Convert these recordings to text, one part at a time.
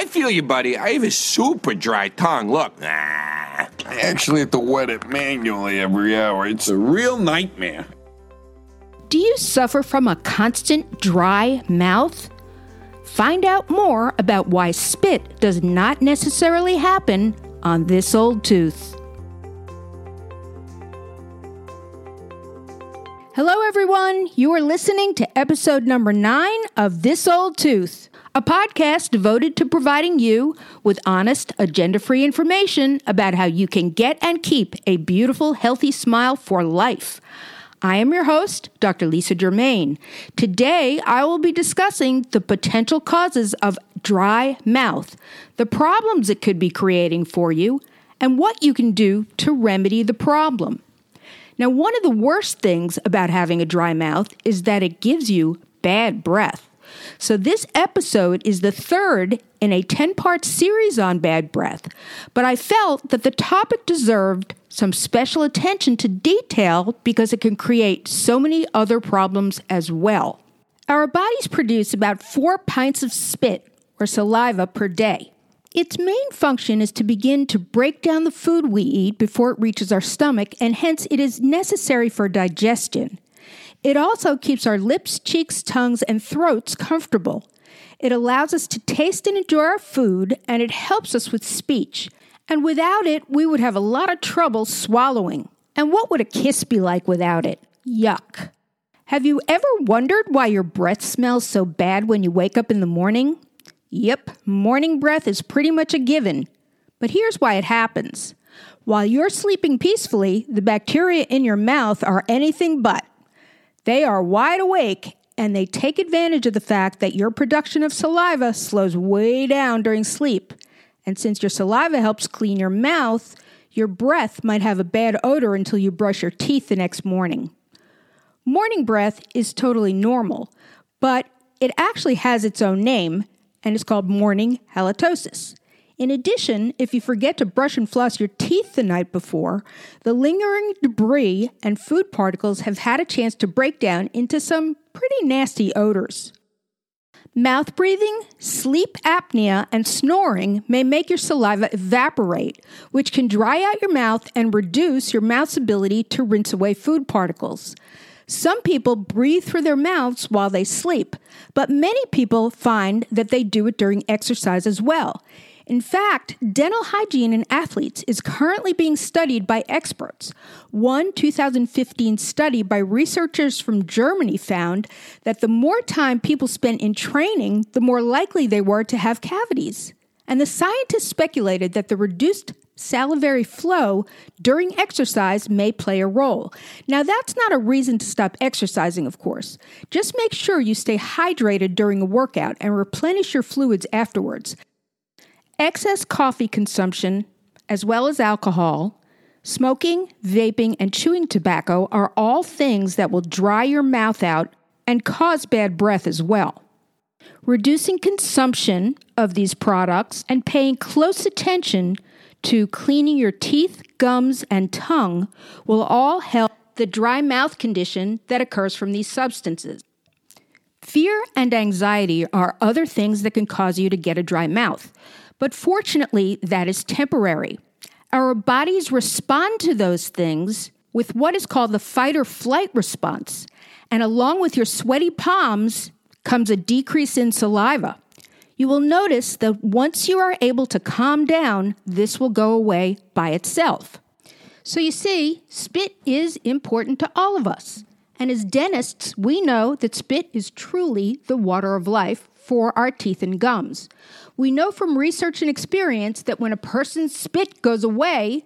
I feel you, buddy. I have a super dry tongue. Look. I actually have to wet it manually every hour. It's a real nightmare. Do you suffer from a constant dry mouth? Find out more about why spit does not necessarily happen on this old tooth. Hello, everyone. You are listening to episode number nine of This Old Tooth, a podcast devoted to providing you with honest, agenda free information about how you can get and keep a beautiful, healthy smile for life. I am your host, Dr. Lisa Germain. Today, I will be discussing the potential causes of dry mouth, the problems it could be creating for you, and what you can do to remedy the problem. Now, one of the worst things about having a dry mouth is that it gives you bad breath. So, this episode is the third in a 10 part series on bad breath, but I felt that the topic deserved some special attention to detail because it can create so many other problems as well. Our bodies produce about four pints of spit or saliva per day. Its main function is to begin to break down the food we eat before it reaches our stomach, and hence it is necessary for digestion. It also keeps our lips, cheeks, tongues, and throats comfortable. It allows us to taste and enjoy our food, and it helps us with speech. And without it, we would have a lot of trouble swallowing. And what would a kiss be like without it? Yuck. Have you ever wondered why your breath smells so bad when you wake up in the morning? Yep, morning breath is pretty much a given. But here's why it happens. While you're sleeping peacefully, the bacteria in your mouth are anything but. They are wide awake and they take advantage of the fact that your production of saliva slows way down during sleep. And since your saliva helps clean your mouth, your breath might have a bad odor until you brush your teeth the next morning. Morning breath is totally normal, but it actually has its own name and is called morning halitosis. In addition, if you forget to brush and floss your teeth the night before, the lingering debris and food particles have had a chance to break down into some pretty nasty odors. Mouth breathing, sleep apnea, and snoring may make your saliva evaporate, which can dry out your mouth and reduce your mouth's ability to rinse away food particles. Some people breathe through their mouths while they sleep, but many people find that they do it during exercise as well. In fact, dental hygiene in athletes is currently being studied by experts. One 2015 study by researchers from Germany found that the more time people spent in training, the more likely they were to have cavities. And the scientists speculated that the reduced salivary flow during exercise may play a role. Now, that's not a reason to stop exercising, of course. Just make sure you stay hydrated during a workout and replenish your fluids afterwards. Excess coffee consumption, as well as alcohol, smoking, vaping, and chewing tobacco are all things that will dry your mouth out and cause bad breath as well. Reducing consumption of these products and paying close attention to cleaning your teeth, gums, and tongue will all help the dry mouth condition that occurs from these substances. Fear and anxiety are other things that can cause you to get a dry mouth. But fortunately, that is temporary. Our bodies respond to those things with what is called the fight or flight response. And along with your sweaty palms comes a decrease in saliva. You will notice that once you are able to calm down, this will go away by itself. So you see, spit is important to all of us. And as dentists, we know that spit is truly the water of life for our teeth and gums. We know from research and experience that when a person's spit goes away,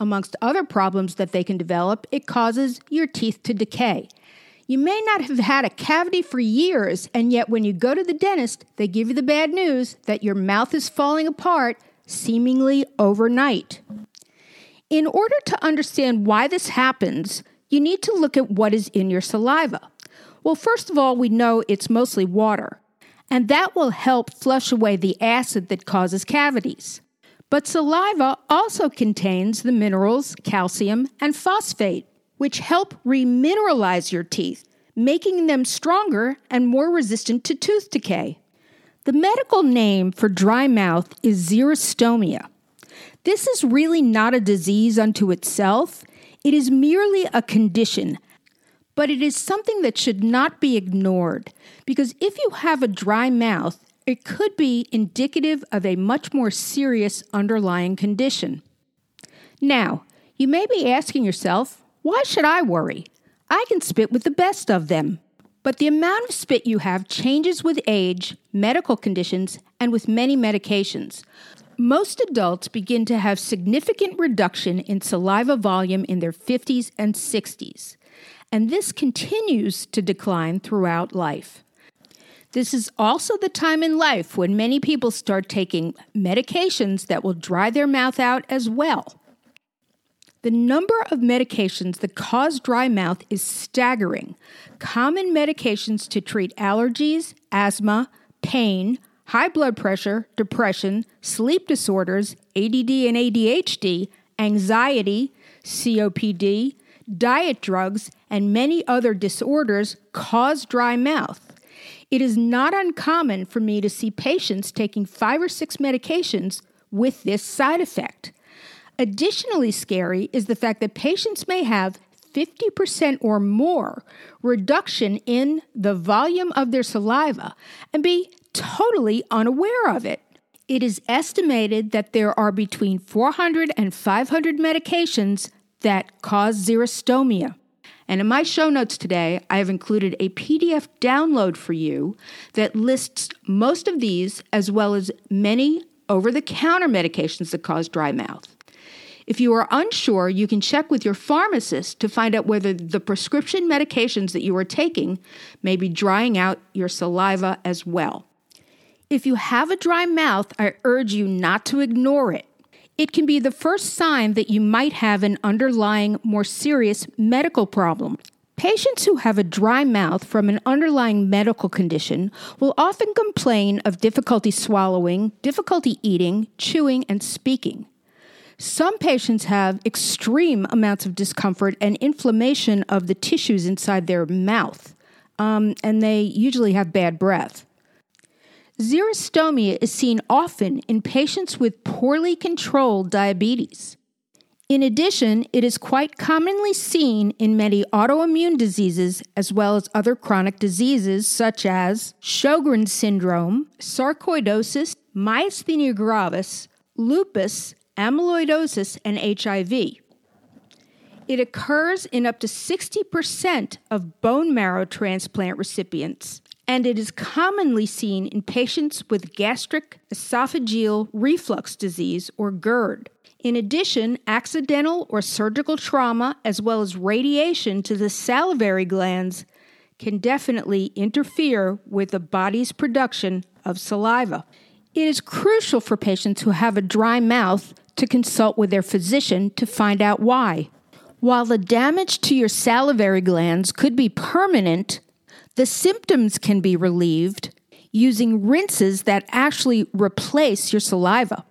amongst other problems that they can develop, it causes your teeth to decay. You may not have had a cavity for years, and yet when you go to the dentist, they give you the bad news that your mouth is falling apart seemingly overnight. In order to understand why this happens, you need to look at what is in your saliva. Well, first of all, we know it's mostly water and that will help flush away the acid that causes cavities. But saliva also contains the minerals calcium and phosphate, which help remineralize your teeth, making them stronger and more resistant to tooth decay. The medical name for dry mouth is xerostomia. This is really not a disease unto itself, it is merely a condition. But it is something that should not be ignored because if you have a dry mouth, it could be indicative of a much more serious underlying condition. Now, you may be asking yourself, why should I worry? I can spit with the best of them. But the amount of spit you have changes with age, medical conditions, and with many medications. Most adults begin to have significant reduction in saliva volume in their 50s and 60s, and this continues to decline throughout life. This is also the time in life when many people start taking medications that will dry their mouth out as well. The number of medications that cause dry mouth is staggering. Common medications to treat allergies, asthma, pain, high blood pressure, depression, sleep disorders, ADD and ADHD, anxiety, COPD, diet drugs, and many other disorders cause dry mouth. It is not uncommon for me to see patients taking five or six medications with this side effect. Additionally, scary is the fact that patients may have 50% or more reduction in the volume of their saliva and be totally unaware of it. It is estimated that there are between 400 and 500 medications that cause xerostomia. And in my show notes today, I have included a PDF download for you that lists most of these as well as many over the counter medications that cause dry mouth. If you are unsure, you can check with your pharmacist to find out whether the prescription medications that you are taking may be drying out your saliva as well. If you have a dry mouth, I urge you not to ignore it. It can be the first sign that you might have an underlying, more serious medical problem. Patients who have a dry mouth from an underlying medical condition will often complain of difficulty swallowing, difficulty eating, chewing, and speaking. Some patients have extreme amounts of discomfort and inflammation of the tissues inside their mouth, um, and they usually have bad breath. Xerostomia is seen often in patients with poorly controlled diabetes. In addition, it is quite commonly seen in many autoimmune diseases as well as other chronic diseases such as Sjogren's syndrome, sarcoidosis, myasthenia gravis, lupus, amyloidosis, and HIV. It occurs in up to 60% of bone marrow transplant recipients, and it is commonly seen in patients with gastric esophageal reflux disease or GERD. In addition, accidental or surgical trauma, as well as radiation to the salivary glands, can definitely interfere with the body's production of saliva. It is crucial for patients who have a dry mouth to consult with their physician to find out why. While the damage to your salivary glands could be permanent, the symptoms can be relieved using rinses that actually replace your saliva.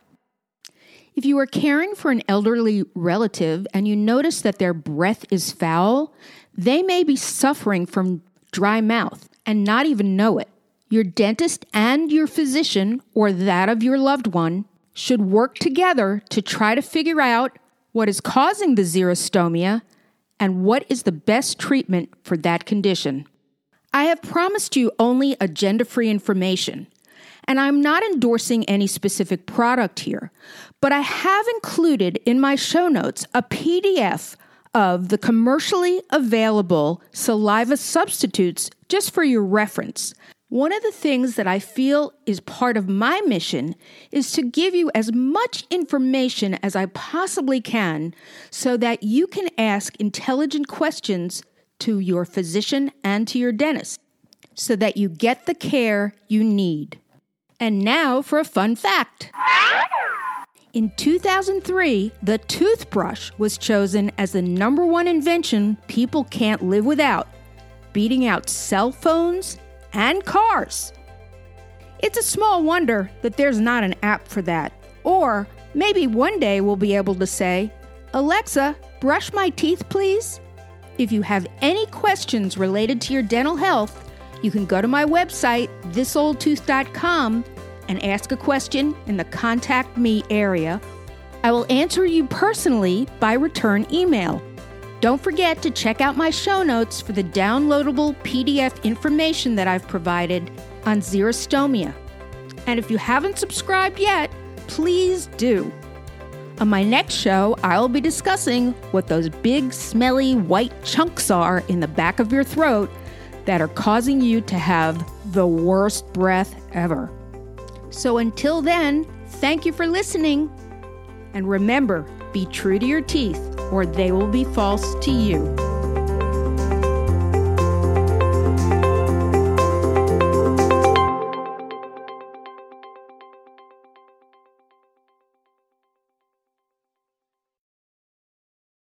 If you are caring for an elderly relative and you notice that their breath is foul, they may be suffering from dry mouth and not even know it. Your dentist and your physician, or that of your loved one, should work together to try to figure out what is causing the xerostomia and what is the best treatment for that condition. I have promised you only agenda free information, and I'm not endorsing any specific product here, but I have included in my show notes a PDF of the commercially available saliva substitutes just for your reference. One of the things that I feel is part of my mission is to give you as much information as I possibly can so that you can ask intelligent questions to your physician and to your dentist so that you get the care you need. And now for a fun fact. In 2003, the toothbrush was chosen as the number one invention people can't live without, beating out cell phones and cars. It's a small wonder that there's not an app for that. Or maybe one day we'll be able to say, Alexa, brush my teeth, please. If you have any questions related to your dental health, You can go to my website, thisoldtooth.com, and ask a question in the Contact Me area. I will answer you personally by return email. Don't forget to check out my show notes for the downloadable PDF information that I've provided on xerostomia. And if you haven't subscribed yet, please do. On my next show, I'll be discussing what those big, smelly white chunks are in the back of your throat that are causing you to have the worst breath ever. So until then, thank you for listening. And remember, be true to your teeth, or they will be false to you.